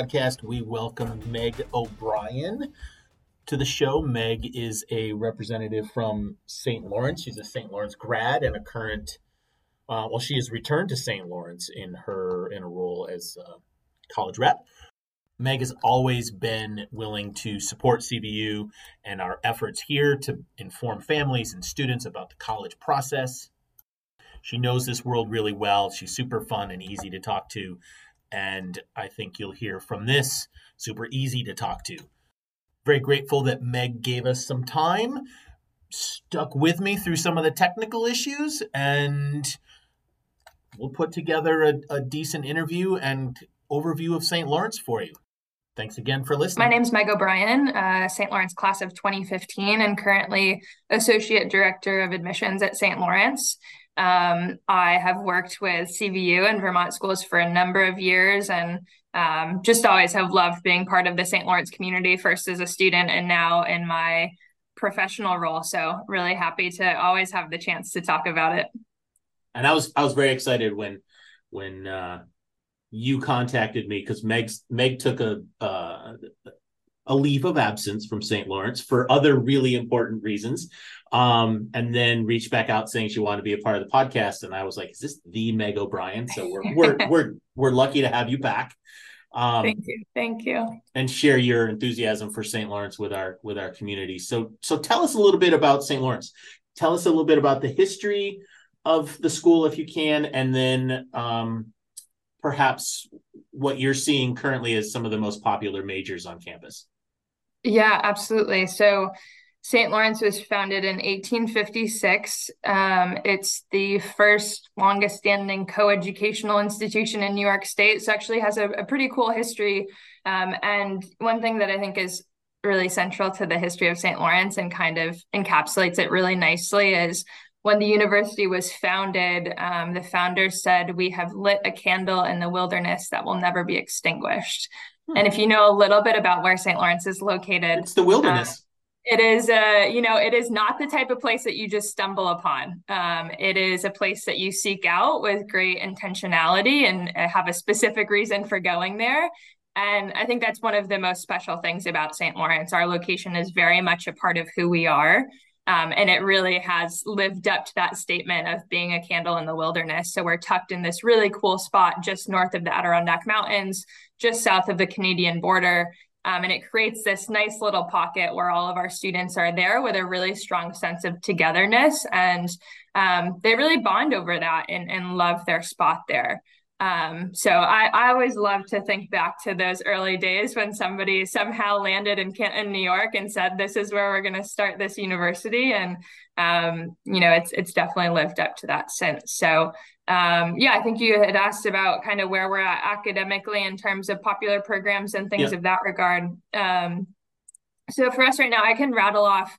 Podcast, we welcome Meg O'Brien to the show. Meg is a representative from St. Lawrence. She's a St. Lawrence grad and a current, uh, well, she has returned to St. Lawrence in her in a role as a college rep. Meg has always been willing to support CVU and our efforts here to inform families and students about the college process. She knows this world really well. She's super fun and easy to talk to and I think you'll hear from this super easy to talk to. Very grateful that Meg gave us some time, stuck with me through some of the technical issues, and we'll put together a, a decent interview and overview of St. Lawrence for you. Thanks again for listening. My name is Meg O'Brien, uh, St. Lawrence class of 2015, and currently Associate Director of Admissions at St. Lawrence. Um, I have worked with CVU and Vermont schools for a number of years and um, just always have loved being part of the St. Lawrence community, first as a student and now in my professional role. So really happy to always have the chance to talk about it. And I was I was very excited when when uh, you contacted me because Meg Meg took a uh, a leave of absence from St. Lawrence for other really important reasons um, and then reached back out saying she wanted to be a part of the podcast. And I was like, "Is this the Meg O'Brien?" So we're we're we're we're lucky to have you back. Um, thank you, thank you, and share your enthusiasm for St. Lawrence with our with our community. So so tell us a little bit about St. Lawrence. Tell us a little bit about the history of the school, if you can, and then um, perhaps what you're seeing currently as some of the most popular majors on campus. Yeah, absolutely. So St. Lawrence was founded in 1856. Um, it's the first longest standing co-educational institution in New York State. So actually has a, a pretty cool history. Um, and one thing that I think is really central to the history of St. Lawrence and kind of encapsulates it really nicely is when the university was founded, um, the founders said, We have lit a candle in the wilderness that will never be extinguished. Hmm. And if you know a little bit about where St. Lawrence is located, it's the wilderness. Uh, it is a, you know, it is not the type of place that you just stumble upon. Um, it is a place that you seek out with great intentionality and uh, have a specific reason for going there. And I think that's one of the most special things about St. Lawrence. Our location is very much a part of who we are. Um, and it really has lived up to that statement of being a candle in the wilderness. So we're tucked in this really cool spot just north of the Adirondack Mountains, just south of the Canadian border. Um, and it creates this nice little pocket where all of our students are there with a really strong sense of togetherness. And um, they really bond over that and, and love their spot there. Um, so I, I always love to think back to those early days when somebody somehow landed in Canton, New York, and said, "This is where we're going to start this university." And um, you know, it's it's definitely lived up to that since. So um, yeah, I think you had asked about kind of where we're at academically in terms of popular programs and things yeah. of that regard. Um, so for us right now, I can rattle off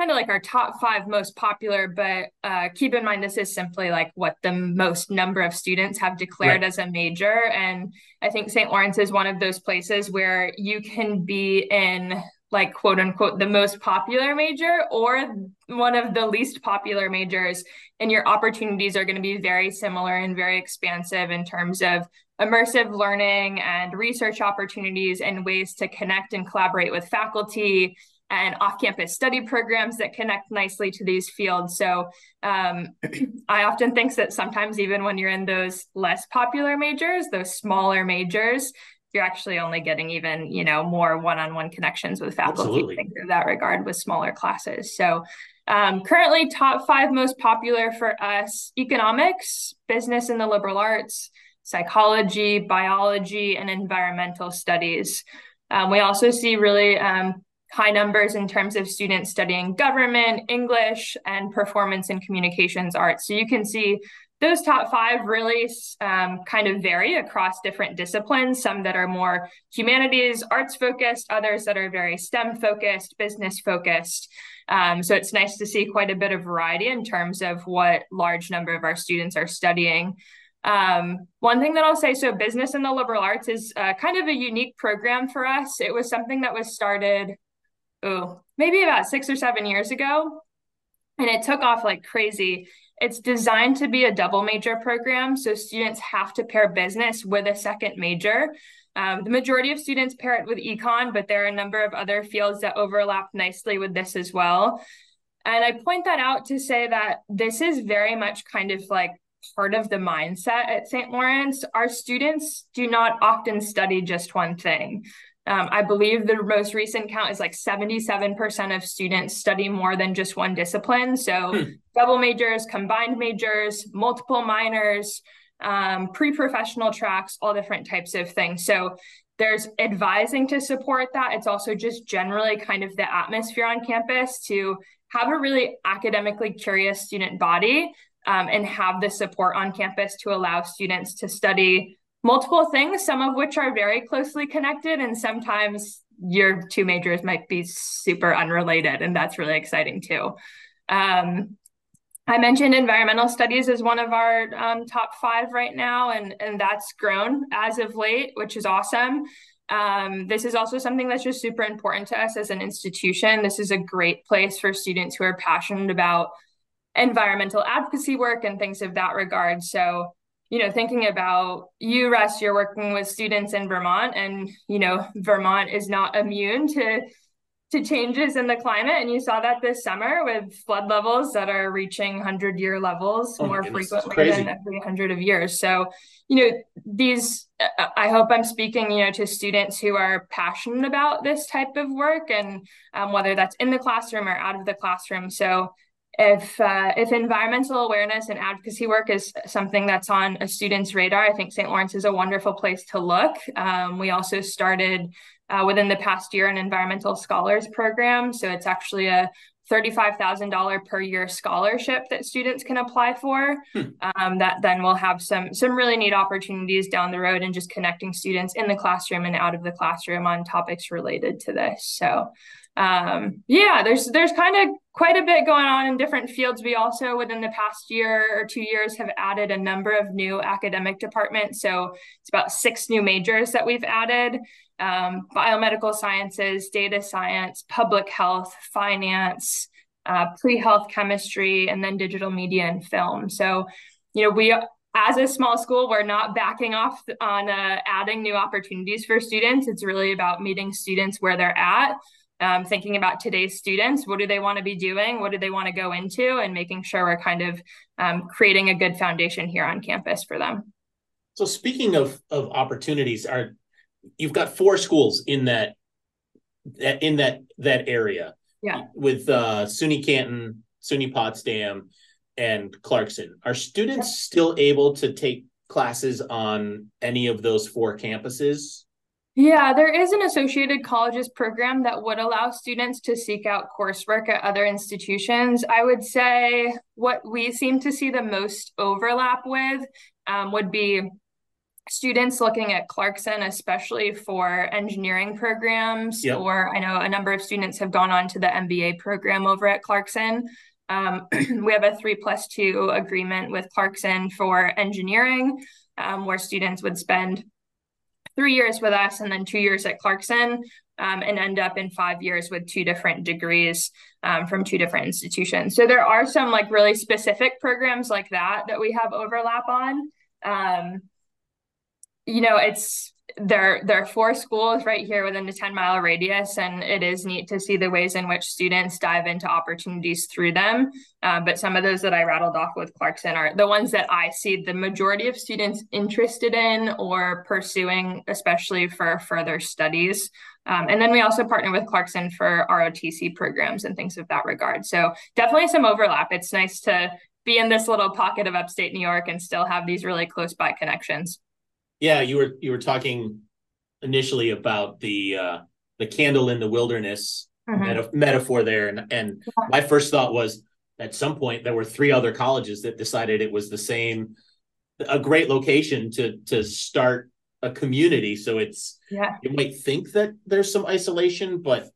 kind of like our top five most popular, but uh, keep in mind this is simply like what the most number of students have declared right. as a major. And I think St. Lawrence is one of those places where you can be in like quote unquote the most popular major or one of the least popular majors and your opportunities are going to be very similar and very expansive in terms of immersive learning and research opportunities and ways to connect and collaborate with faculty and off-campus study programs that connect nicely to these fields. So um, i often think that sometimes even when you're in those less popular majors those smaller majors you're actually only getting even you know more one-on-one connections with faculty in that regard with smaller classes. So um, currently top five most popular for us economics business and the liberal arts psychology biology and environmental studies. Um, we also see really um, high numbers in terms of students studying government english and performance and communications arts. So you can see those top five really um, kind of vary across different disciplines some that are more humanities arts focused others that are very stem focused business focused. Um, so it's nice to see quite a bit of variety in terms of what large number of our students are studying. Um, one thing that i'll say so business in the liberal arts is uh, kind of a unique program for us. It was something that was started oh maybe about six or seven years ago and it took off like crazy It's designed to be a double major program, so students have to pair business with a second major. Um, the majority of students pair it with econ, but there are a number of other fields that overlap nicely with this as well. And I point that out to say that this is very much kind of like part of the mindset at St. Lawrence. Our students do not often study just one thing. Um, I believe the most recent count is like 77% of students study more than just one discipline. So, hmm. double majors, combined majors, multiple minors, um, pre professional tracks, all different types of things. So, there's advising to support that. It's also just generally kind of the atmosphere on campus to have a really academically curious student body um, and have the support on campus to allow students to study multiple things, some of which are very closely connected, and sometimes your two majors might be super unrelated, and that's really exciting too. Um, I mentioned environmental studies as one of our um, top five right now, and, and that's grown as of late, which is awesome. Um, this is also something that's just super important to us as an institution. This is a great place for students who are passionate about environmental advocacy work and things of that regard. So you know, thinking about you, Russ, you're working with students in Vermont, and you know, Vermont is not immune to to changes in the climate, and you saw that this summer with flood levels that are reaching hundred year levels oh more frequently than every hundred of years. So, you know, these I hope I'm speaking, you know, to students who are passionate about this type of work, and um, whether that's in the classroom or out of the classroom. So if uh, if environmental awareness and advocacy work is something that's on a student's radar, I think St. Lawrence is a wonderful place to look. Um, we also started uh, within the past year an environmental scholars program, so it's actually a $35,000 per year scholarship that students can apply for. Hmm. Um, that then will have some some really neat opportunities down the road and just connecting students in the classroom and out of the classroom on topics related to this. So um, yeah, there's there's kind of quite a bit going on in different fields. We also, within the past year or two years, have added a number of new academic departments. So it's about six new majors that we've added um, biomedical sciences, data science, public health, finance, uh, pre health chemistry, and then digital media and film. So, you know, we as a small school, we're not backing off on uh, adding new opportunities for students. It's really about meeting students where they're at um, thinking about today's students what do they want to be doing? What do they want to go into? And making sure we're kind of um, creating a good foundation here on campus for them. So speaking of of opportunities are you've got four schools in that that in that that area. Yeah. With uh suny canton suny potsdam and clarkson. Are students yeah. still able to take classes on any of those four campuses yeah, there is an Associated Colleges program that would allow students to seek out coursework at other institutions. I would say what we seem to see the most overlap with um, would be students looking at Clarkson, especially for engineering programs, yep. or I know a number of students have gone on to the MBA program over at Clarkson. Um, we have a three plus two agreement with Clarkson for engineering, um, where students would spend three years with us and then two years at Clarkson um, and end up in five years with two different degrees um, from two different institutions. So there are some like really specific programs like that that we have overlap on. Um, you know, it's there there are four schools right here within the 10 mile radius and it is neat to see the ways in which students dive into opportunities through them. Uh, but some of those that i rattled off with clarkson are the ones that i see the majority of students interested in or pursuing especially for further studies. Um, and then we also partner with clarkson for rotc programs and things of that regard. So definitely some overlap. It's nice to be in this little pocket of upstate new york and still have these really close by connections yeah, you were you were talking initially about the uh, the candle in the wilderness mm-hmm. meta- metaphor there, and and yeah. my first thought was at some point there were three other colleges that decided it was the same, a great location to to start a community. So it's yeah, you might think that there's some isolation, but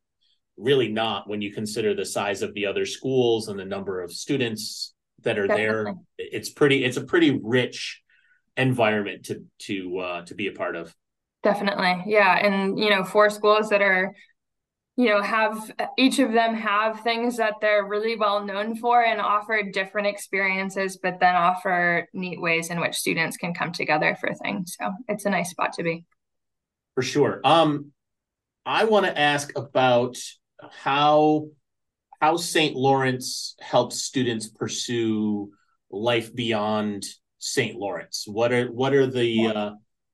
really not when you consider the size of the other schools and the number of students that are Definitely. there. It's pretty. It's a pretty rich environment to to uh, to be a part of. Definitely, yeah, and you know, four schools that are you know have each of them have things that they're really well known for and offer different experiences but then offer neat ways in which students can come together for things. So it's a nice spot to be. For sure. Um i want to ask about how how st lawrence helps students pursue life beyond st lawrence. What are what are the uh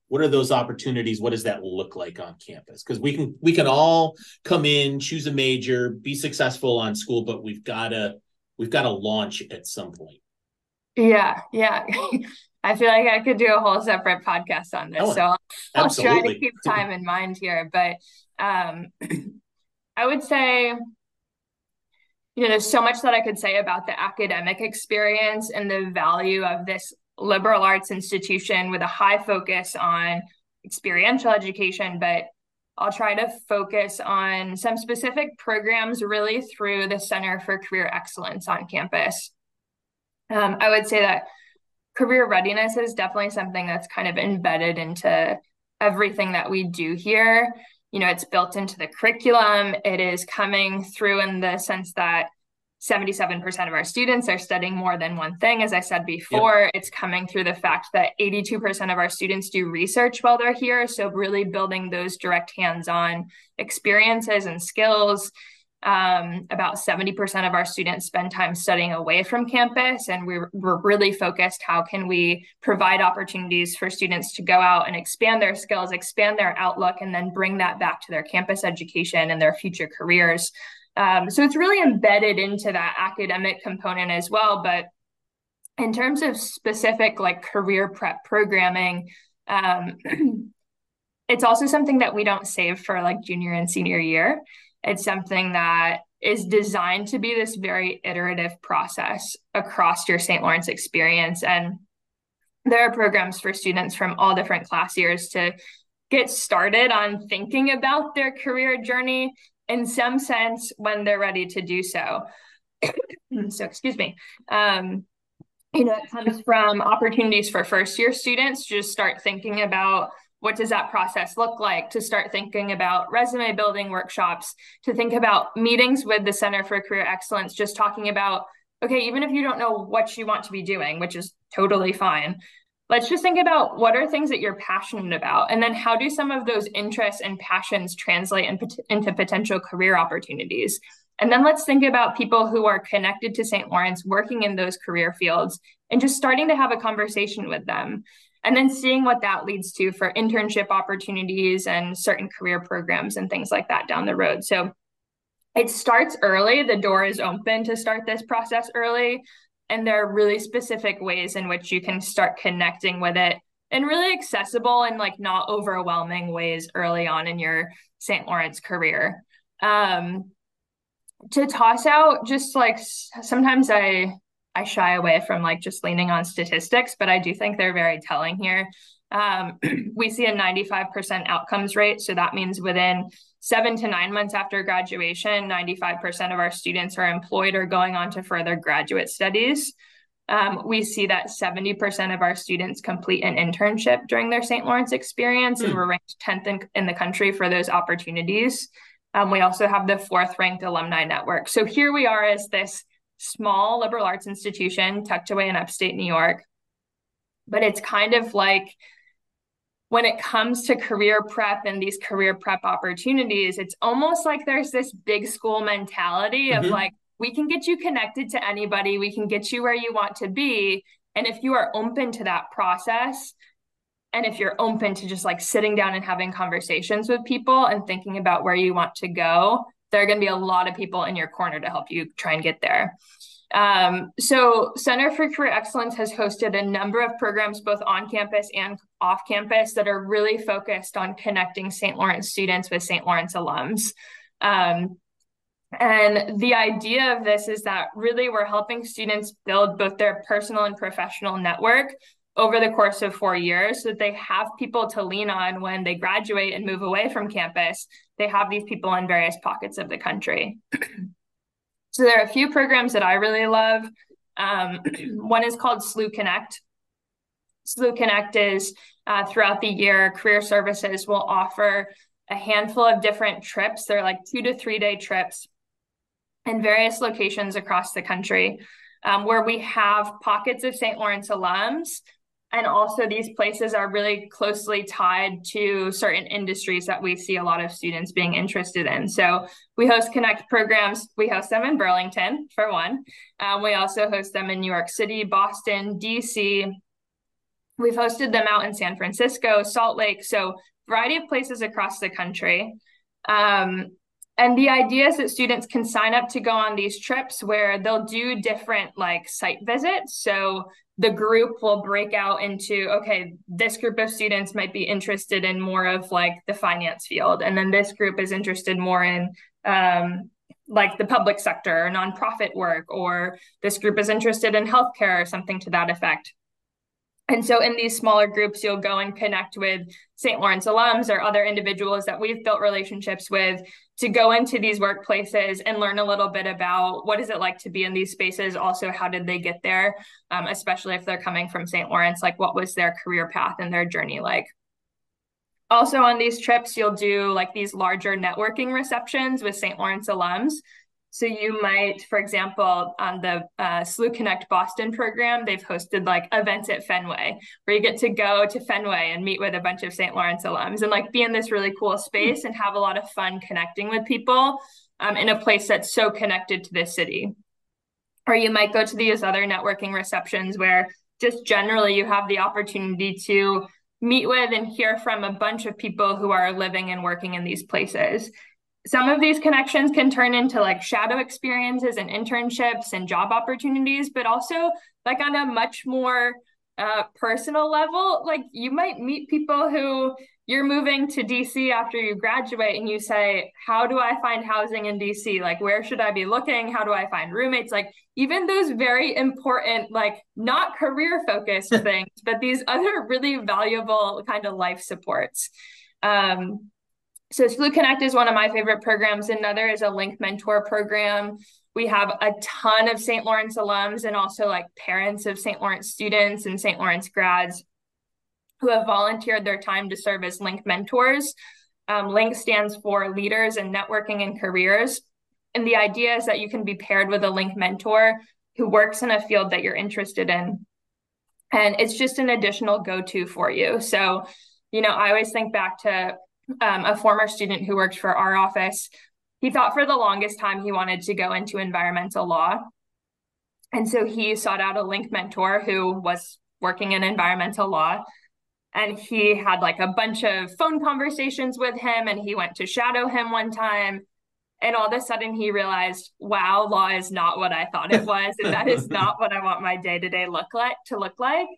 what are those opportunities? What does that look like on campus? Because we can we can all come in choose a major be successful on school but we've got to we've got to launch at some point. Yeah yeah. I feel like i could do a whole separate podcast on this oh, so I'll, I'll try to keep time in mind here but um i would say you know there's so much that i could say about the academic experience and the value of this liberal arts institution with a high focus on experiential education, but I'll try to focus on some specific programs really through the Center for Career Excellence on campus. Um, I would say that career readiness is definitely something that's kind of embedded into everything that we do here. You know, it's built into the curriculum, it is coming through in the sense that 77% of our students are studying more than one thing. As I said before, yep. it's coming through the fact that 82% of our students do research while they're here. So, really building those direct hands on experiences and skills. Um, about 70% of our students spend time studying away from campus, and we're, we're really focused how can we provide opportunities for students to go out and expand their skills, expand their outlook, and then bring that back to their campus education and their future careers. Um, so it's really embedded into that academic component as well. But in terms of specific like career prep programming, um, it's also something that we don't save for like junior and senior year. It's something that is designed to be this very iterative process across your St. Lawrence experience. And there are programs for students from all different class years to get started on thinking about their career journey in some sense when they're ready to do so. so, excuse me. Um, you know, it comes from opportunities for first year students to just start thinking about what does that process look like to start thinking about resume building workshops to think about meetings with the center for career excellence just talking about okay even if you don't know what you want to be doing which is totally fine let's just think about what are things that you're passionate about and then how do some of those interests and passions translate in, into potential career opportunities? And then let's think about people who are connected to st lawrence working in those career fields and just starting to have a conversation with them and then seeing what that leads to for internship opportunities and certain career programs and things like that down the road. So it starts early. The door is open to start this process early and there are really specific ways in which you can start connecting with it in really accessible and like not overwhelming ways early on in your St. Lawrence career. Um, to toss out just like sometimes I I shy away from like just leaning on statistics, but I do think they're very telling here. Um, we see a 95% outcomes rate. So that means within seven to nine months after graduation, 95% of our students are employed or going on to further graduate studies. Um, we see that 70% of our students complete an internship during their St. Lawrence experience, mm. and hmm. we're ranked 10th in, in, the country for those opportunities. Um, we also have the fourth ranked alumni network. So here we are as this small liberal arts institution tucked away in upstate New York. But it's kind of like when it comes to career prep and these career prep opportunities, it's almost like there's this big school mentality of mm-hmm. like, we can get you connected to anybody, we can get you where you want to be. And if you are open to that process, and if you're open to just like sitting down and having conversations with people and thinking about where you want to go, there are going to be a lot of people in your corner to help you try and get there. Um, so, Center for Career Excellence has hosted a number of programs both on campus and off campus that are really focused on connecting St. Lawrence students with St. Lawrence alums. Um, and the idea of this is that really we're helping students build both their personal and professional network over the course of four years so that they have people to lean on when they graduate and move away from campus. They have these people in various pockets of the country. So there are a few programs that I really love. Um, one is called SLU Connect. SLU Connect is uh, throughout the year, career services will offer a handful of different trips. They're like two to three day trips in various locations across the country um, where we have pockets of St. Lawrence alums. And also, these places are really closely tied to certain industries that we see a lot of students being interested in. So, we host Connect programs. We host them in Burlington, for one. Um, we also host them in New York City, Boston, DC. We've hosted them out in San Francisco, Salt Lake. So, variety of places across the country. Um, and the idea is that students can sign up to go on these trips where they'll do different like site visits so the group will break out into okay this group of students might be interested in more of like the finance field and then this group is interested more in um, like the public sector or nonprofit work or this group is interested in healthcare or something to that effect and so in these smaller groups, you'll go and connect with St. Lawrence alums or other individuals that we've built relationships with to go into these workplaces and learn a little bit about what is it like to be in these spaces. Also, how did they get there? Um, especially if they're coming from St. Lawrence, like what was their career path and their journey like? Also on these trips, you'll do like these larger networking receptions with St. Lawrence alums. So you might, for example, on the uh, SLU Connect Boston program, they've hosted like events at Fenway, where you get to go to Fenway and meet with a bunch of St. Lawrence alums and like be in this really cool space and have a lot of fun connecting with people um, in a place that's so connected to this city. Or you might go to these other networking receptions where just generally you have the opportunity to meet with and hear from a bunch of people who are living and working in these places some of these connections can turn into like shadow experiences and internships and job opportunities, but also like on a much more uh, personal level, like you might meet people who you're moving to DC after you graduate and you say, How do I find housing in DC? Like, where should I be looking? How do I find roommates? Like, even those very important, like, not career focused things, but these other really valuable kind of life supports. Um, so SLU Connect is one of my favorite programs. Another is a Link Mentor program. We have a ton of St. Lawrence alums and also like parents of St. Lawrence students and St. Lawrence grads who have volunteered their time to serve as Link mentors. Um, Link stands for Leaders in Networking and Careers. And the idea is that you can be paired with a Link mentor who works in a field that you're interested in. And it's just an additional go to for you. So, you know, I always think back to um, a former student who worked for our office. He thought for the longest time he wanted to go into environmental law. And so he sought out a link mentor who was working in environmental law. And he had like a bunch of phone conversations with him, and he went to shadow him one time. And all of a sudden, he realized, wow, law is not what I thought it was. And that is not what I want my day to day look like to look like.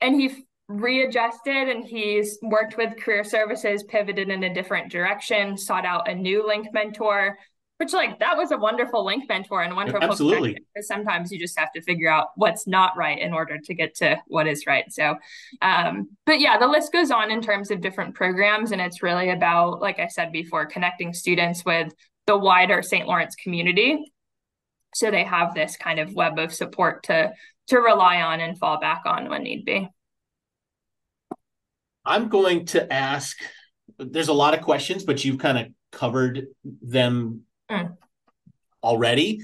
And he readjusted and he's worked with career services pivoted in a different direction sought out a new link mentor which like that was a wonderful link mentor and wonderful absolutely. because sometimes you just have to figure out what's not right in order to get to what is right. So um but yeah the list goes on in terms of different programs and it's really about like i said before connecting students with the wider st lawrence community. So they have this kind of web of support to to rely on and fall back on when need be I'm going to ask. There's a lot of questions, but you've kind of covered them mm. already.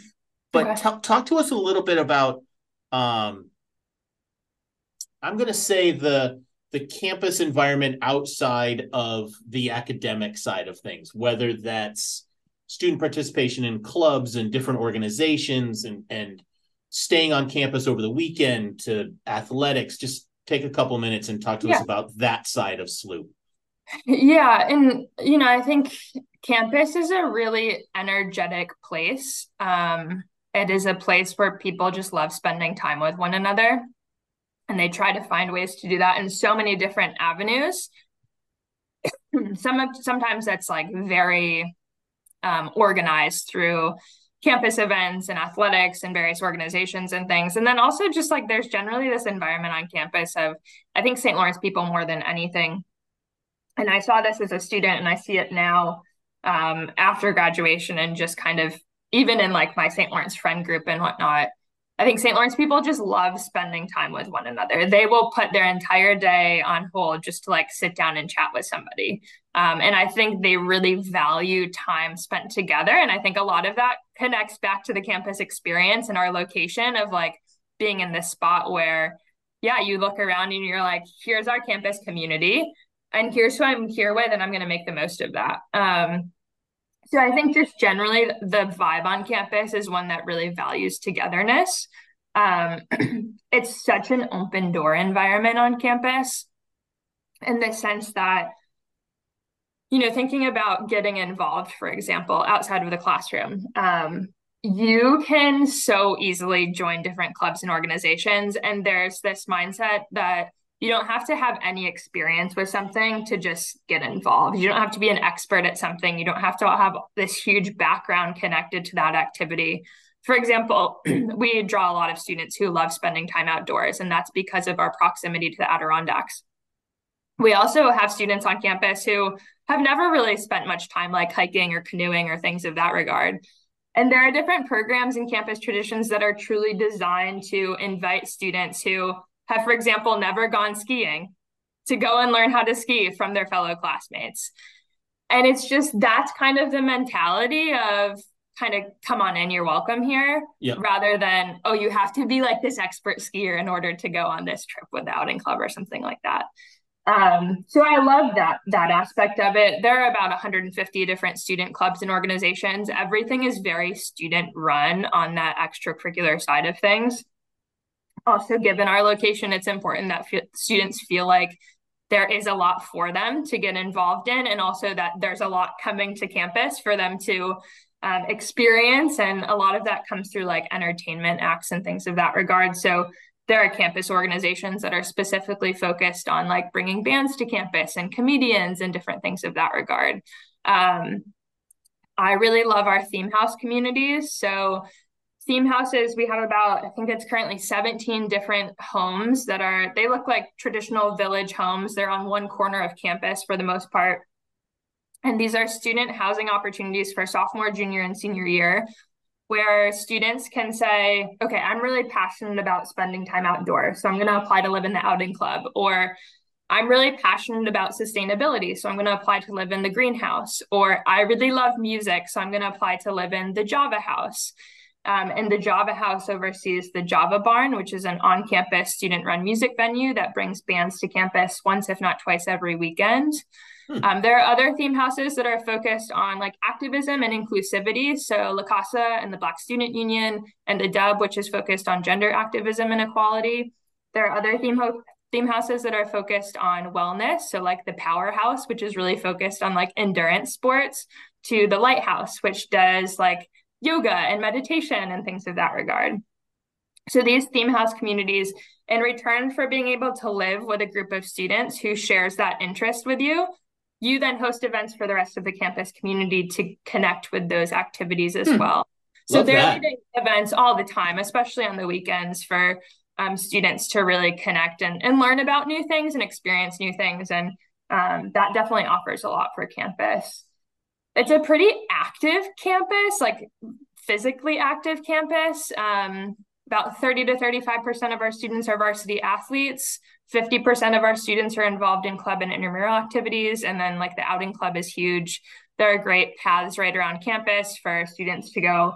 But okay. t- talk to us a little bit about. Um, I'm going to say the the campus environment outside of the academic side of things, whether that's student participation in clubs and different organizations and and staying on campus over the weekend to athletics just take a couple minutes and talk to yeah. us about that side of SLU. Yeah, and you know, I think campus is a really energetic place. Um, it is a place where people just love spending time with one another, and they try to find ways to do that in so many different avenues. Some of sometimes that's like very um, organized through campus events and athletics and various organizations and things. And then also just like there's generally this environment on campus of I think St. Lawrence people more than anything. And I saw this as a student and I see it now um, after graduation and just kind of even in like my St. Lawrence friend group and whatnot. I think St. Lawrence people just love spending time with one another. They will put their entire day on hold just to like sit down and chat with somebody. Um, and I think they really value time spent together. And I think a lot of that connects back to the campus experience and our location of like being in this spot where, yeah, you look around and you're like, here's our campus community, and here's who I'm here with, and I'm going to make the most of that. Um, so I think just generally the vibe on campus is one that really values togetherness. Um, it's such an open door environment on campus in the sense that, you know, thinking about getting involved, for example, outside of the classroom, um, you can so easily join different clubs and organizations. And there's this mindset that you don't have to have any experience with something to just get involved. You don't have to be an expert at something. You don't have to have this huge background connected to that activity. For example, we draw a lot of students who love spending time outdoors, and that's because of our proximity to the Adirondacks. We also have students on campus who have never really spent much time like hiking or canoeing or things of that regard. And there are different programs and campus traditions that are truly designed to invite students who have, for example, never gone skiing to go and learn how to ski from their fellow classmates. And it's just that's kind of the mentality of kind of come on in, you're welcome here, yep. rather than, oh, you have to be like this expert skier in order to go on this trip with the outing club or something like that. Um, so I love that that aspect of it. There are about 150 different student clubs and organizations. Everything is very student run on that extracurricular side of things also given our location it's important that f- students feel like there is a lot for them to get involved in and also that there's a lot coming to campus for them to um, experience and a lot of that comes through like entertainment acts and things of that regard so there are campus organizations that are specifically focused on like bringing bands to campus and comedians and different things of that regard. Um, i really love our theme house communities so theme houses we have about i think it's currently 17 different homes that are they look like traditional village homes. They're on one corner of campus for the most part. And these are student housing opportunities for sophomore junior and senior year where students can say okay i'm really passionate about spending time outdoors so i'm going to apply to live in the outing club or I'm really passionate about sustainability, so I'm going to apply to live in the greenhouse. Or I really love music, so I'm going to apply to live in the Java house. Um, and the Java House oversees the Java Barn, which is an on campus student run music venue that brings bands to campus once, if not twice, every weekend. Hmm. Um, there are other theme houses that are focused on like activism and inclusivity. So La Casa and the Black Student Union and the Dub, which is focused on gender activism and equality. There are other theme ho- theme houses that are focused on wellness. So like the Powerhouse, which is really focused on like endurance sports, to the Lighthouse, which does like yoga and meditation and things of that regard. So these theme house communities, in return for being able to live with a group of students who shares that interest with you, you then host events for the rest of the campus community to connect with those activities as hmm. well. So Love they're leading events all the time, especially on the weekends for um, students to really connect and, and learn about new things and experience new things. And um, that definitely offers a lot for campus it's a pretty active campus, like physically active campus. Um, about 30 to 35% of our students are varsity athletes. 50% of our students are involved in club and intramural activities. And then, like, the outing club is huge. There are great paths right around campus for students to go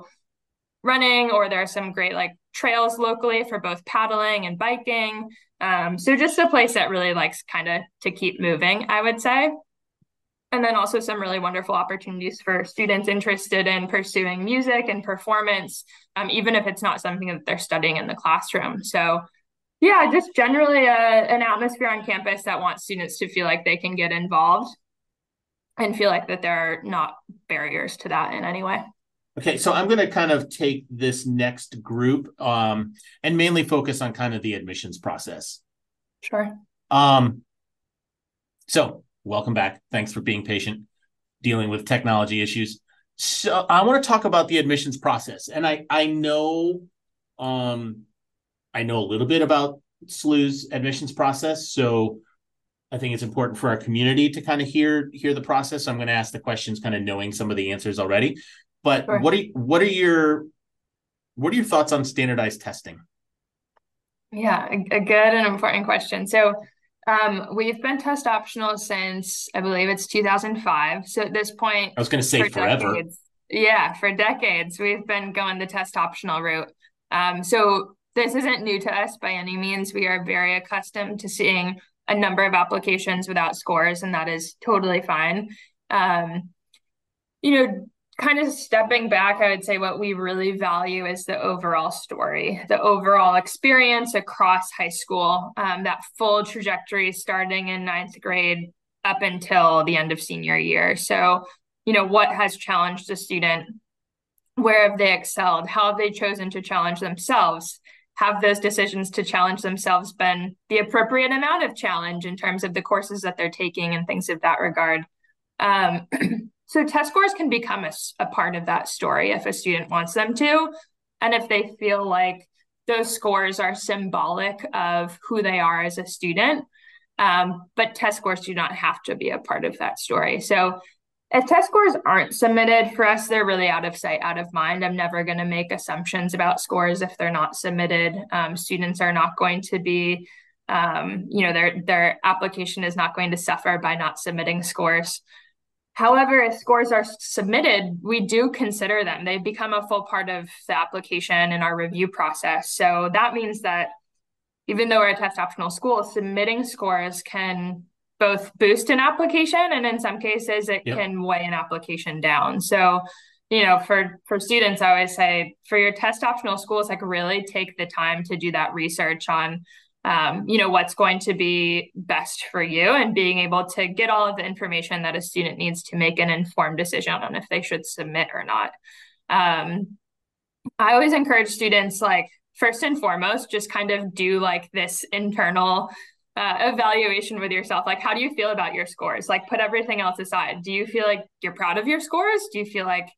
running, or there are some great, like, trails locally for both paddling and biking. Um, so, just a place that really likes kind of to keep moving, I would say and then also some really wonderful opportunities for students interested in pursuing music and performance, um, even if it's not something that they're studying in the classroom. So, yeah, just generally a, an atmosphere on campus that wants students to feel like they can get involved and feel like that there are not barriers to that in any way. Okay, so I'm going to kind of take this next group um, and mainly focus on kind of the admissions process. Sure. Um, so welcome back. Thanks for being patient, dealing with technology issues. So I want to talk about the admissions process, and I I know, um, I know a little bit about SLU's admissions process, so I think it's important for our community to kind of hear hear the process. So I'm going to ask the questions, kind of knowing some of the answers already. But sure. what are what are your what are your thoughts on standardized testing? Yeah, a, good and important question. So um, we've been test optional since I believe it's 2005. So at this point, I was going to say for forever. Decades, yeah, for decades we've been going the test optional route. Um, so this isn't new to us by any means. We are very accustomed to seeing a number of applications without scores, and that is totally fine. Um, you know, kind of stepping back, I would say what we really value is the overall story, the overall experience across high school, um, that full trajectory starting in ninth grade up until the end of senior year. So, you know, what has challenged a student? Where have they excelled? How have they chosen to challenge themselves? Have those decisions to challenge themselves been the appropriate amount of challenge in terms of the courses that they're taking and things of that regard? Um, So test scores can become a, a part of that story if a student wants them to. And if they feel like those scores are symbolic of who they are as a student. Um, but test scores do not have to be a part of that story. So if test scores aren't submitted for us, they're really out of sight, out of mind. I'm never going to make assumptions about scores if they're not submitted. Um, students are not going to be, um, you know, their their application is not going to suffer by not submitting scores. However, if scores are submitted, we do consider them. They become a full part of the application and our review process. So that means that even though we're a test optional school, submitting scores can both boost an application and in some cases it yep. can weigh an application down. So, you know, for for students, I always say for your test optional schools, like really take the time to do that research on um, you know what's going to be best for you and being able to get all of the information that a student needs to make an informed decision on if they should submit or not um, i always encourage students like first and foremost just kind of do like this internal uh, evaluation with yourself like how do you feel about your scores like put everything else aside do you feel like you're proud of your scores do you feel like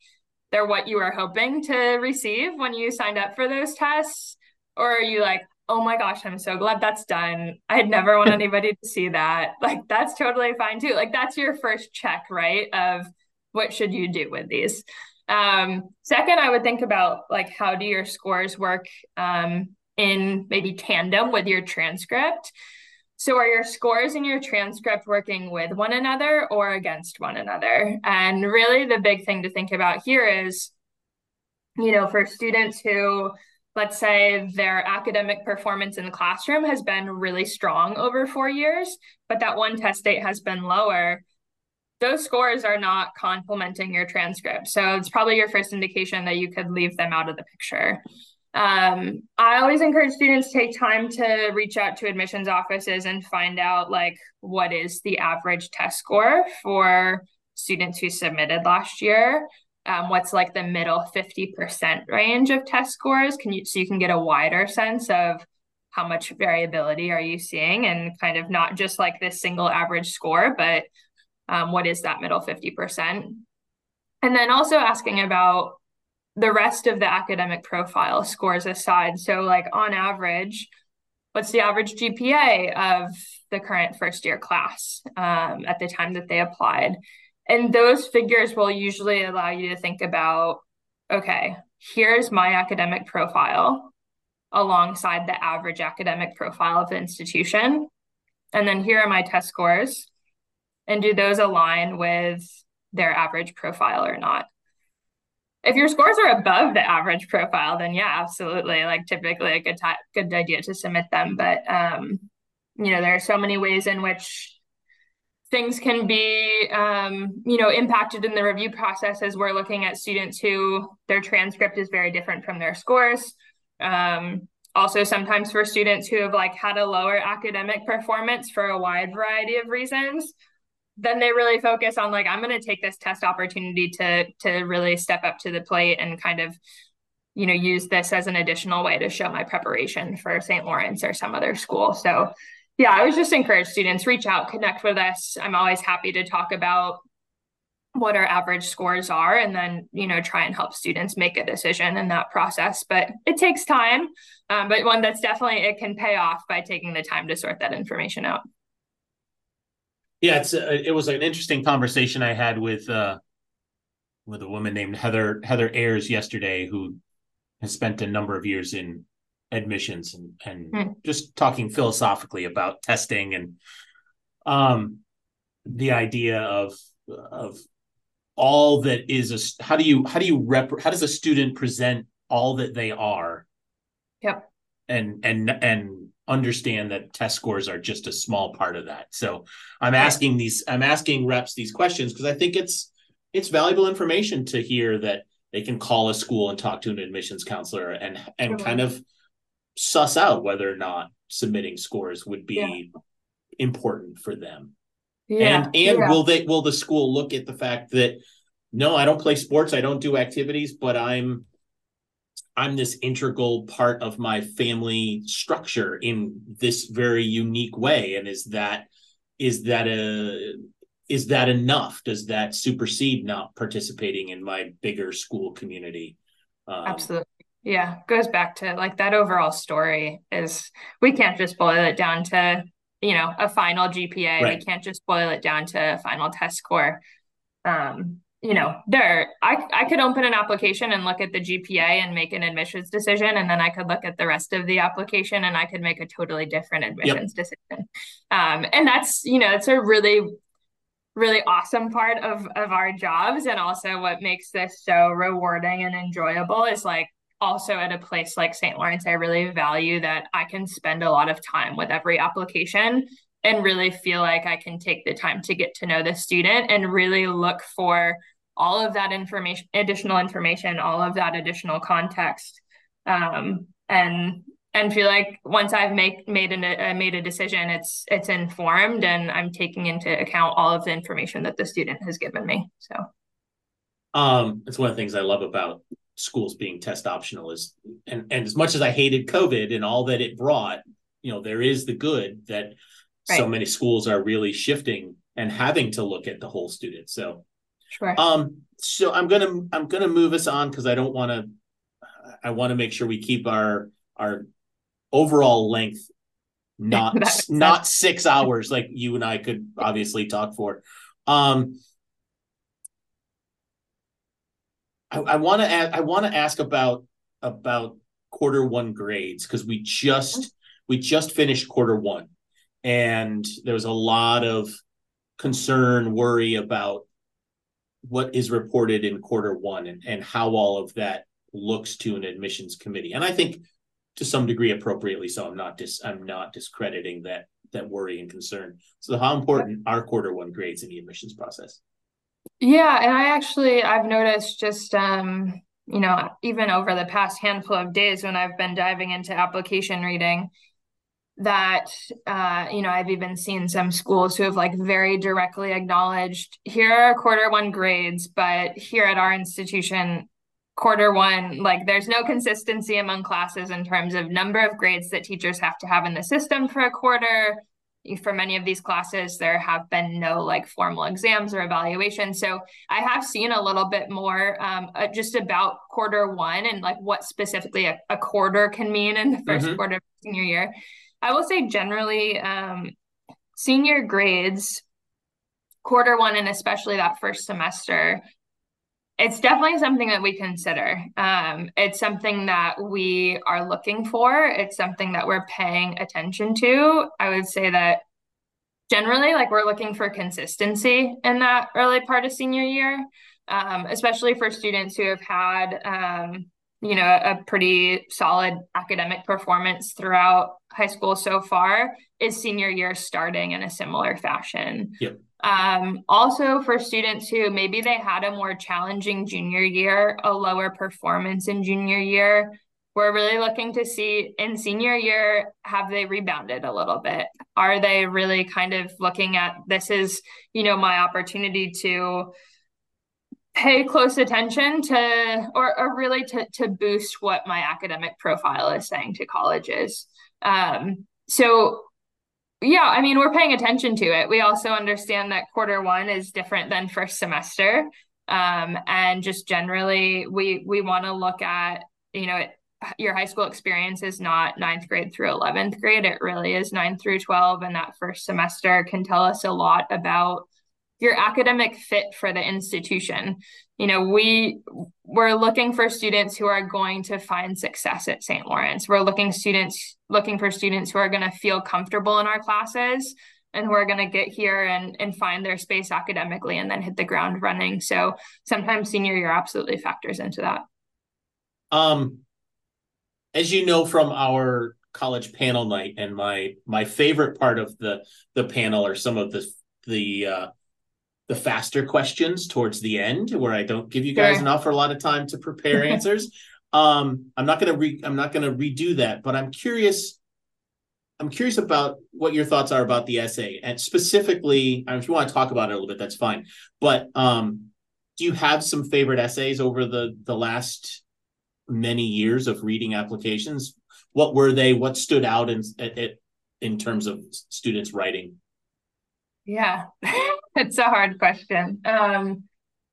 they're what you were hoping to receive when you signed up for those tests or are you like oh my gosh, I'm so glad that's done. I'd never want anybody to see that. Like, that's totally fine too. Like, that's your first check, right? Of what should you do with these? Um, second, I would think about like, how do your scores work um, in maybe tandem with your transcript? So, are your scores and your transcript working with one another or against one another? And really, the big thing to think about here is, you know, for students who let's say their academic performance in the classroom has been really strong over four years, but that one test date has been lower, those scores are not complementing your transcript. So it's probably your first indication that you could leave them out of the picture. Um, I always encourage students to take time to reach out to admissions offices and find out like what is the average test score for students who submitted last year. Um, what's like the middle 50% range of test scores? Can you so you can get a wider sense of how much variability are you seeing and kind of not just like this single average score but um, what is that middle 50% and then also asking about the rest of the academic profile scores aside so like on average what's the average gpa of the current first year class um, at the time that they applied and those figures will usually allow you to think about okay, here's my academic profile alongside the average academic profile of the institution. And then here are my test scores. And do those align with their average profile or not? If your scores are above the average profile, then yeah, absolutely. Like typically a good good idea to submit them. But um, you know, there are so many ways in which things can be um, you know impacted in the review process as we're looking at students who their transcript is very different from their scores um, also sometimes for students who have like had a lower academic performance for a wide variety of reasons then they really focus on like i'm going to take this test opportunity to to really step up to the plate and kind of you know use this as an additional way to show my preparation for st lawrence or some other school. So yeah, I would just encourage students reach out, connect with us. I'm always happy to talk about what our average scores are and then you know try and help students make a decision in that process. But it takes time um, but one that's definitely it can pay off by taking the time to sort that information out yeah it's uh, it was an interesting conversation i had with uh with a woman named heather heather ayers yesterday who has spent a number of years in admissions and and mm. just talking philosophically about testing and um the idea of of all that is a how do you how do you rep how does a student present all that they are yep and and and understand that test scores are just a small part of that so i'm asking these i'm asking reps these questions because i think it's it's valuable information to hear that they can call a school and talk to an admissions counselor and and kind of suss out whether or not submitting scores would be yeah. important for them. Yeah. And and yeah. will they will the school look at the fact that no, I don't play sports, I don't do activities, but I'm I'm this integral part of my family structure in this very unique way and is that is that a is that enough does that supersede not participating in my bigger school community um, absolutely yeah, goes back to like that overall story is we can't just boil it down to, you know, a final GPA. Right. We can't just boil it down to a final test score. Um, you know, there I I could open an application and look at the GPA and make an admissions decision, and then I could look at the rest of the application and I could make a totally different admissions yep. decision. Um, and that's you know, it's a really really awesome part of of our jobs and also what makes this so rewarding and enjoyable is like also at a place like St. Lawrence, I really value that I can spend a lot of time with every application and really feel like I can take the time to get to know the student and really look for all of that information, additional information, all of that additional context. Um, and and feel like once I've make, made an, uh, made a decision, it's it's informed and I'm taking into account all of the information that the student has given me. So, um, it's one of the things I love about schools being test optional is and and as much as I hated COVID and all that it brought, you know, there is the good that right. so many schools are really shifting and having to look at the whole student. So sure. Um so I'm gonna I'm gonna move us on because I don't want to I want to make sure we keep our our overall length not not six hours like you and I could obviously talk for. Um I want to I want to ask about about quarter one grades because we just we just finished quarter one, and there was a lot of concern, worry about what is reported in quarter one and, and how all of that looks to an admissions committee. And I think to some degree appropriately so. I'm not dis I'm not discrediting that that worry and concern. So how important are quarter one grades in the admissions process? Yeah, and I actually I've noticed just um, you know, even over the past handful of days when I've been diving into application reading that uh, you know, I've even seen some schools who have like very directly acknowledged here are quarter one grades, but here at our institution quarter one like there's no consistency among classes in terms of number of grades that teachers have to have in the system for a quarter. For many of these classes there have been no like formal exams or evaluation. So i have seen a little bit more um, uh, just about quarter one and like what specifically a, a quarter can mean in the 1st mm-hmm. quarter of senior year i will say generally um, senior grades quarter one and especially that first semester it's definitely something that we consider. Um, it's something that we are looking for. It's something that we're paying attention to. I would say that generally, like we're looking for consistency in that early part of senior year, um, especially for students who have had, um, you know, a pretty solid academic performance throughout high school so far. Is senior year starting in a similar fashion? Yep. Um, also, for students who maybe they had a more challenging junior year, a lower performance in junior year, we're really looking to see in senior year have they rebounded a little bit? Are they really kind of looking at this is, you know, my opportunity to pay close attention to or, or really to, to boost what my academic profile is saying to colleges. Um, so yeah, I mean, we're paying attention to it. We also understand that quarter one is different than first semester. Um, and just generally, we we want to look at, you know, it, your high school experience is not ninth grade through 11th grade. It really is nine through 12. And that first semester can tell us a lot about your academic fit for the institution. You know, we we're looking for students who are going to find success at St. Lawrence. We're looking students looking for students who are going to feel comfortable in our classes and who are going to get here and and find their space academically and then hit the ground running. So sometimes senior year absolutely factors into that. Um as you know from our college panel night and my my favorite part of the the panel are some of the the uh the faster questions towards the end where I don't give you guys sure. an awful lot of time to prepare answers. um I'm not going to re I'm not going to redo that, but I'm curious I'm curious about what your thoughts are about the essay and specifically if you want to talk about it a little bit that's fine. But um do you have some favorite essays over the the last many years of reading applications what were they? What stood out in in terms of students writing? Yeah, it's a hard question. Um,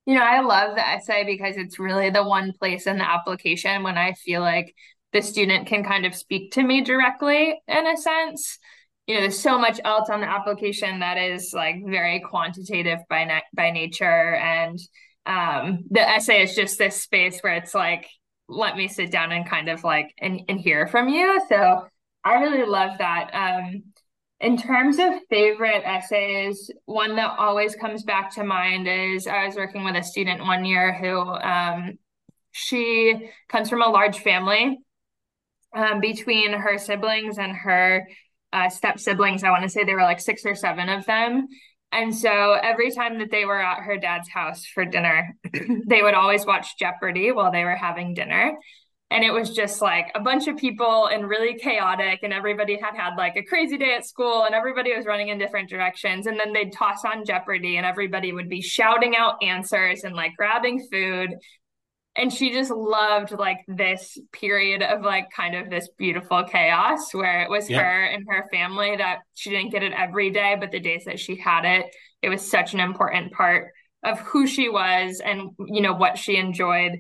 you know, I love the essay because it's really the one place in the application when I feel like the student can kind of speak to me directly in a sense. You know, there's so much else on the application that is like very quantitative by na- by nature, and um, the essay is just this space where it's like let me sit down and kind of like and, and hear from you. So I really love that. Um, in terms of favorite essays, one that always comes back to mind is I was working with a student one year who um, she comes from a large family. Um, between her siblings and her uh, step siblings, I want to say there were like six or seven of them. And so every time that they were at her dad's house for dinner, they would always watch Jeopardy while they were having dinner. And it was just like a bunch of people and really chaotic, and everybody had had like a crazy day at school, and everybody was running in different directions. And then they'd toss on Jeopardy, and everybody would be shouting out answers and like grabbing food and she just loved like this period of like kind of this beautiful chaos where it was yeah. her and her family that she didn't get it every day but the days that she had it it was such an important part of who she was and you know what she enjoyed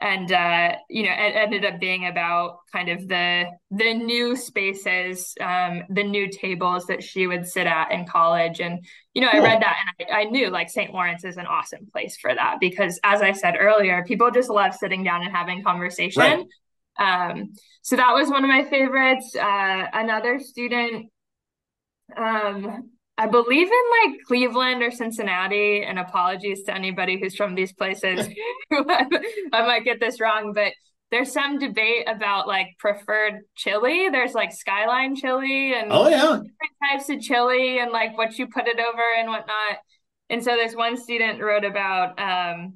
and uh, you know it ended up being about kind of the the new spaces um, the new tables that she would sit at in college and you know cool. i read that and I, I, knew like st lawrence is an awesome place for that because as i said earlier people just love sitting down and having conversation right. um, so that was one of my favorites uh, another student um, I believe in like Cleveland or Cincinnati, and apologies to anybody who's from these places. I might get this wrong, but there's some debate about like preferred chili. There's like skyline chili and oh yeah, different types of chili and like what you put it over and whatnot. And so there's one student wrote about um,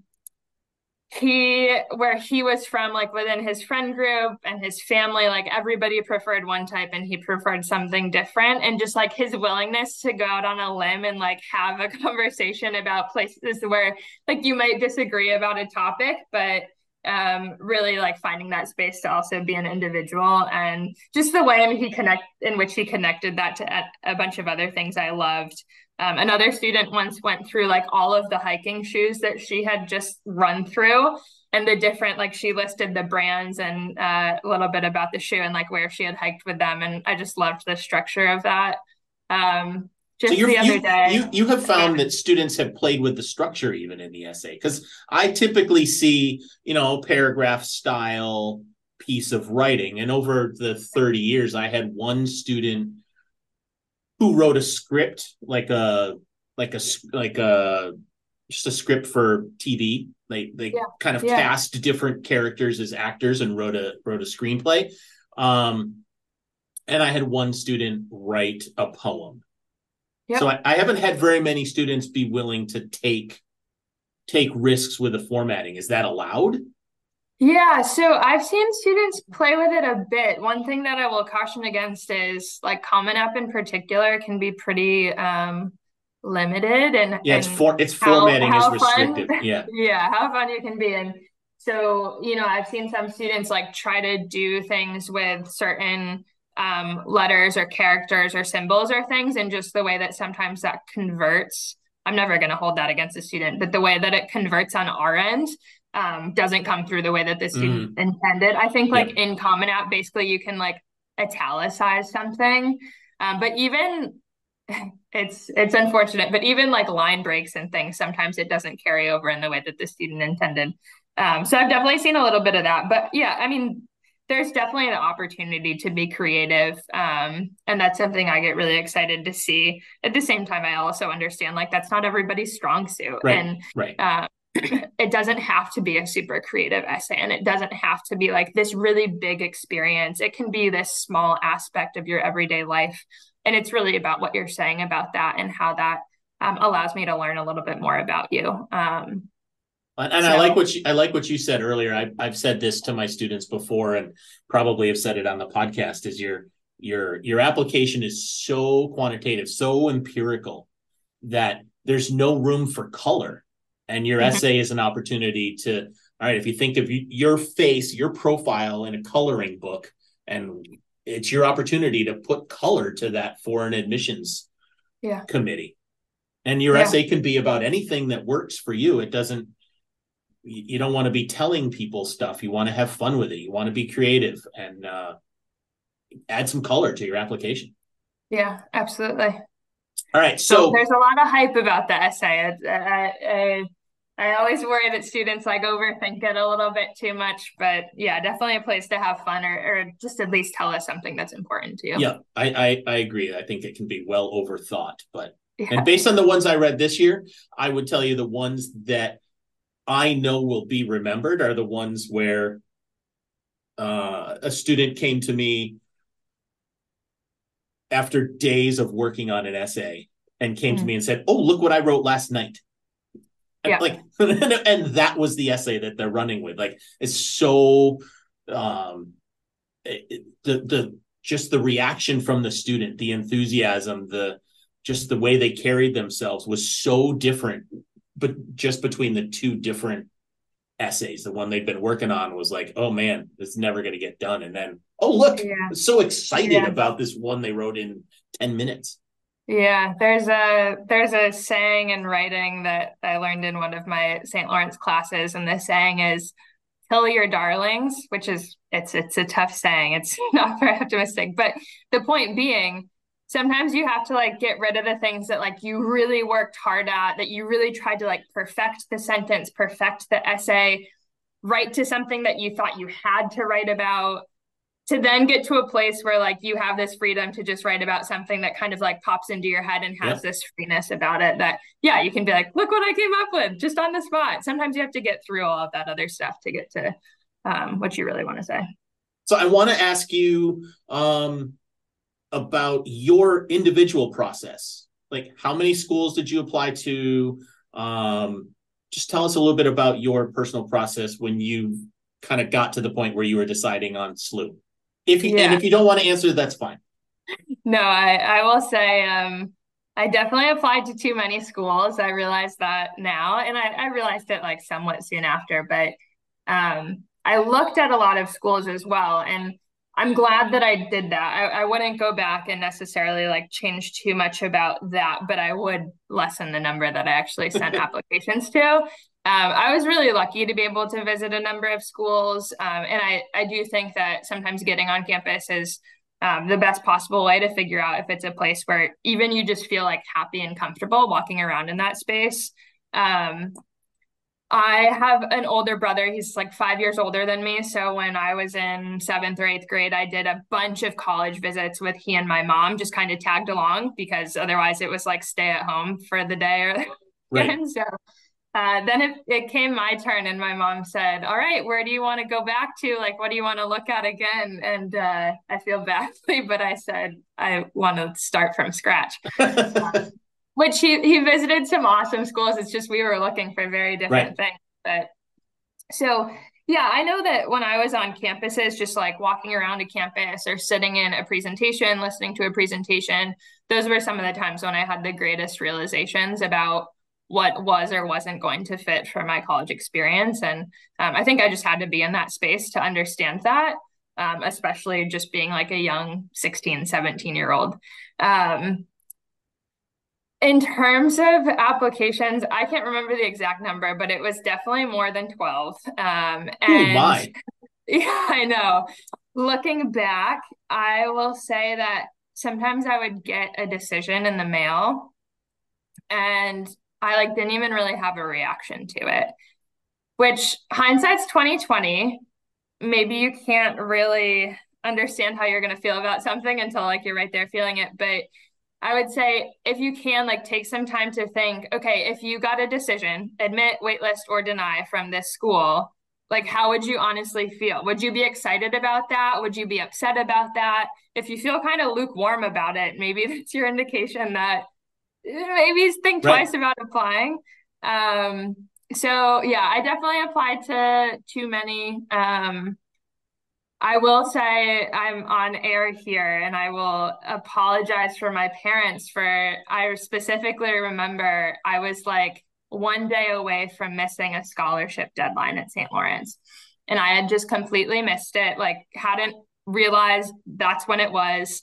he where he was from like within his friend group and his family like everybody preferred one type and he preferred something different. And just like his willingness to go out on a limb and like have a conversation about places where like you might disagree about a topic but um really like finding that space to also be an individual and just the way he connect in which he connected that to a, a bunch of other things i loved um, another student once went through like all of the hiking shoes that she had just run through and the different like she listed the brands and uh, a little bit about the shoe and like where she had hiked with them and i just loved the structure of that. Um, just so the other you, day. you, you have found that students have played with the structure even in the essay because i typically see you know paragraph style piece of writing and over the 30 years i had one student who wrote a script like a like a like a just a script for TV. They they yeah. kind of yeah. cast different characters as actors and wrote a wrote a screenplay. Um, and I had one student write a poem. Yep. So I, I haven't had very many students be willing to take take risks with the formatting. Is that allowed? Yeah, so I've seen students play with it a bit. One thing that I will caution against is like Common App in particular can be pretty um limited and yeah, it's for it's how, formatting how is restrictive. Fun, yeah, yeah, how fun you can be and so you know I've seen some students like try to do things with certain um letters or characters or symbols or things and just the way that sometimes that converts I'm never going to hold that against a student, but the way that it converts on our end um, doesn't come through the way that the student mm. intended. I think like yeah. in Common App, basically you can like italicize something. Um, but even it's it's unfortunate, but even like line breaks and things, sometimes it doesn't carry over in the way that the student intended. Um, so I've definitely seen a little bit of that. But yeah, I mean, there's definitely an opportunity to be creative. Um, and that's something I get really excited to see. At the same time, I also understand like that's not everybody's strong suit. Right. And right. Uh, it doesn't have to be a super creative essay and it doesn't have to be like this really big experience. It can be this small aspect of your everyday life. And it's really about what you're saying about that and how that um, allows me to learn a little bit more about you. Um, and so, I like what you, I like what you said earlier. I, I've said this to my students before, and probably have said it on the podcast. Is your your your application is so quantitative, so empirical that there's no room for color, and your mm-hmm. essay is an opportunity to. All right, if you think of your face, your profile in a coloring book, and it's your opportunity to put color to that foreign admissions yeah. committee. And your yeah. essay can be about anything that works for you. It doesn't you don't want to be telling people stuff. You want to have fun with it. You want to be creative and uh, add some color to your application. Yeah, absolutely. All right. So, so there's a lot of hype about the essay. I, I, I, always worry that students like overthink it a little bit too much, but yeah, definitely a place to have fun or, or just at least tell us something that's important to you. Yeah, I, I, I agree. I think it can be well overthought, but yeah. and based on the ones I read this year, I would tell you the ones that I know will be remembered are the ones where uh, a student came to me after days of working on an essay and came mm-hmm. to me and said, "Oh, look what I wrote last night." Yeah. Like, and that was the essay that they're running with. Like, it's so um, it, the the just the reaction from the student, the enthusiasm, the just the way they carried themselves was so different but just between the two different essays, the one they'd been working on was like, oh man, this is never going to get done. And then, oh, look, yeah. so excited yeah. about this one they wrote in 10 minutes. Yeah, there's a there's a saying in writing that I learned in one of my St. Lawrence classes, and the saying is "kill your darlings," which is it's it's a tough saying. It's not very optimistic, but the point being, sometimes you have to like get rid of the things that like you really worked hard at that you really tried to like perfect the sentence perfect the essay write to something that you thought you had to write about to then get to a place where like you have this freedom to just write about something that kind of like pops into your head and has yep. this freeness about it that yeah you can be like look what i came up with just on the spot sometimes you have to get through all of that other stuff to get to um, what you really want to say so i want to ask you um about your individual process. Like, how many schools did you apply to? Um, just tell us a little bit about your personal process when you kind of got to the point where you were deciding on SLU. If you, yeah. and if you don't want to answer, that's fine. No, I, I will say um, I definitely applied to too many schools. I realized that now, and I, I realized it like somewhat soon after. But um, I looked at a lot of schools as well, and I'm glad that I did that. I, I wouldn't go back and necessarily like change too much about that, but I would lessen the number that I actually sent applications to. Um, I was really lucky to be able to visit a number of schools, um, and I I do think that sometimes getting on campus is um, the best possible way to figure out if it's a place where even you just feel like happy and comfortable walking around in that space. Um, I have an older brother. He's like five years older than me. So when I was in seventh or eighth grade, I did a bunch of college visits with he and my mom, just kind of tagged along because otherwise it was like stay at home for the day. Or right. and so uh, then it, it came my turn, and my mom said, "All right, where do you want to go back to? Like, what do you want to look at again?" And uh, I feel badly, but I said I want to start from scratch. which he he visited some awesome schools. It's just we were looking for very different right. things. But so yeah, I know that when I was on campuses, just like walking around a campus or sitting in a presentation, listening to a presentation, those were some of the times when I had the greatest realizations about what was or wasn't going to fit for my college experience. And um, I think I just had to be in that space to understand that, um, especially just being like a young 16, 17 year old. Um, in terms of applications, I can't remember the exact number, but it was definitely more than 12. Um, and Ooh, my. yeah, I know. Looking back, I will say that sometimes I would get a decision in the mail and I like didn't even really have a reaction to it. Which hindsight's 2020. Maybe you can't really understand how you're going to feel about something until like you're right there feeling it, but I would say if you can like take some time to think, okay, if you got a decision, admit, waitlist or deny from this school, like how would you honestly feel? Would you be excited about that? Would you be upset about that? If you feel kind of lukewarm about it, maybe that's your indication that maybe think right. twice about applying. Um, so yeah, I definitely applied to too many. Um, I will say I'm on air here and I will apologize for my parents for I specifically remember I was like one day away from missing a scholarship deadline at St. Lawrence. And I had just completely missed it, like hadn't realized that's when it was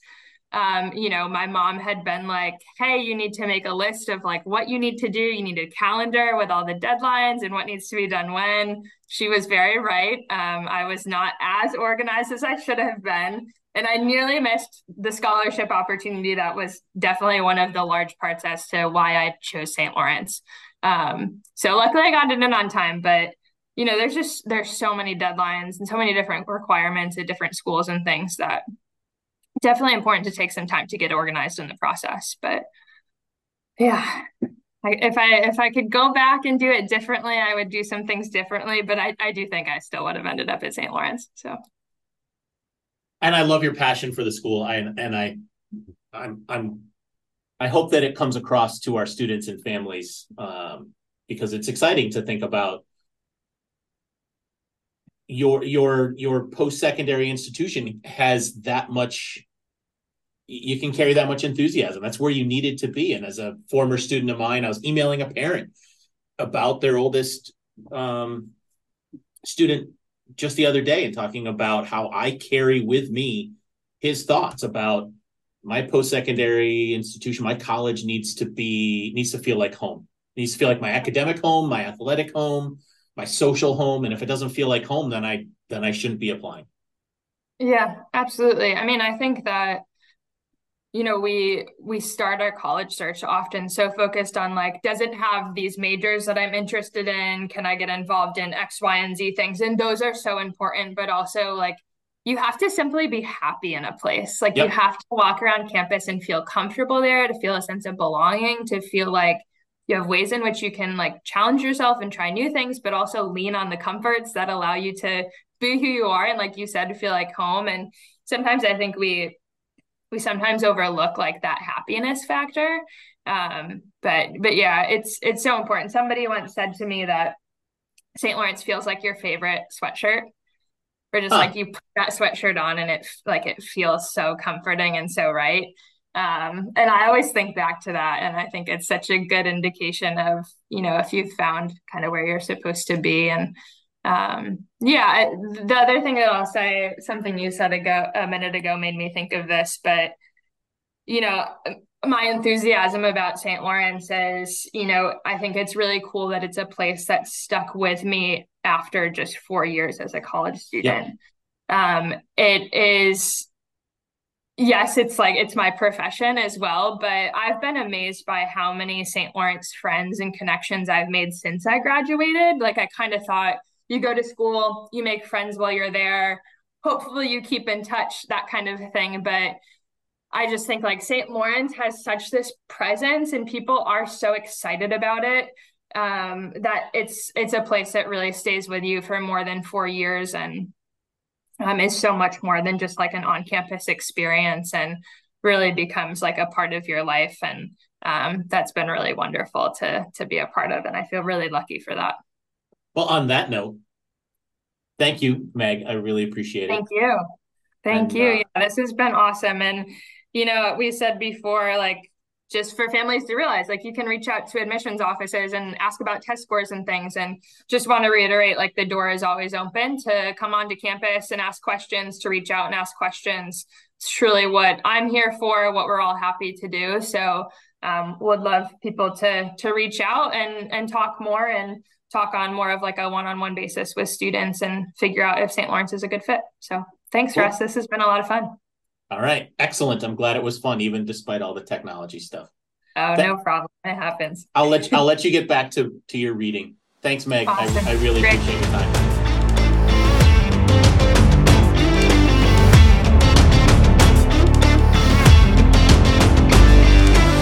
um, you know, my mom had been like, hey, you need to make a list of like what you need to do. You need a calendar with all the deadlines and what needs to be done when. She was very right. Um, I was not as organized as I should have been. And I nearly missed the scholarship opportunity. That was definitely one of the large parts as to why I chose St. Lawrence. Um, so luckily I got it in on time, but you know, there's just there's so many deadlines and so many different requirements at different schools and things that definitely important to take some time to get organized in the process. But yeah, I, if I if I could go back and do it differently, I would do some things differently. But I, I do think I still would have ended up at St. Lawrence. So. And I love your passion for the school. I and I, I'm I'm I hope that it comes across to our students and families um, because it's exciting to think about your your your post secondary institution has that much you can carry that much enthusiasm. That's where you needed to be. And as a former student of mine, I was emailing a parent about their oldest um, student just the other day and talking about how I carry with me his thoughts about my post-secondary institution, my college needs to be needs to feel like home. It needs to feel like my academic home, my athletic home, my social home. And if it doesn't feel like home, then I then I shouldn't be applying. Yeah, absolutely. I mean, I think that you know we we start our college search often so focused on like does it have these majors that i'm interested in can i get involved in x y and z things? And those are so important but also like you have to simply be happy in a place. Like yep. you have to walk around campus and feel comfortable there to feel a sense of belonging to feel like you have ways in which you can like challenge yourself and try new things but also lean on the comforts that allow you to be who you are and like you said to feel like home. And sometimes i think we we sometimes overlook like that happiness factor. Um but but yeah it's it's so important. Somebody once said to me that st lawrence feels like your favorite sweatshirt or just like you put that sweatshirt on and it like it feels so comforting and so right. Um and i always think back to that and i think it's such a good indication of you know if you've found kind of where you're supposed to be and um yeah the other thing that i'll say something you said ago a minute ago made me think of this but you know my enthusiasm about st lawrence is you know i think it's really cool that it's a place that stuck with me after just four years as a college student yeah. um it is yes it's like it's my profession as well but i've been amazed by how many st lawrence friends and connections i've made since i graduated like i kind of thought you go to school, you make friends while you're there. Hopefully, you keep in touch, that kind of thing. But I just think like St. Lawrence has such this presence, and people are so excited about it um, that it's it's a place that really stays with you for more than four years, and um, is so much more than just like an on-campus experience, and really becomes like a part of your life. And um, that's been really wonderful to to be a part of, and I feel really lucky for that. Well, on that note, thank you, Meg. I really appreciate it. Thank you. Thank and, you. Uh, yeah, this has been awesome. And, you know, we said before, like, just for families to realize like you can reach out to admissions officers and ask about test scores and things and just want to reiterate like the door is always open to come onto campus and ask questions to reach out and ask questions it's truly what i'm here for what we're all happy to do so um, would love people to to reach out and and talk more and talk on more of like a one-on-one basis with students and figure out if St. Lawrence is a good fit. So thanks, cool. Russ. This has been a lot of fun. All right, excellent. I'm glad it was fun, even despite all the technology stuff. Oh, Th- no problem. It happens. I'll let you, I'll let you get back to to your reading. Thanks, Meg. Awesome. I, I really Great. appreciate your time.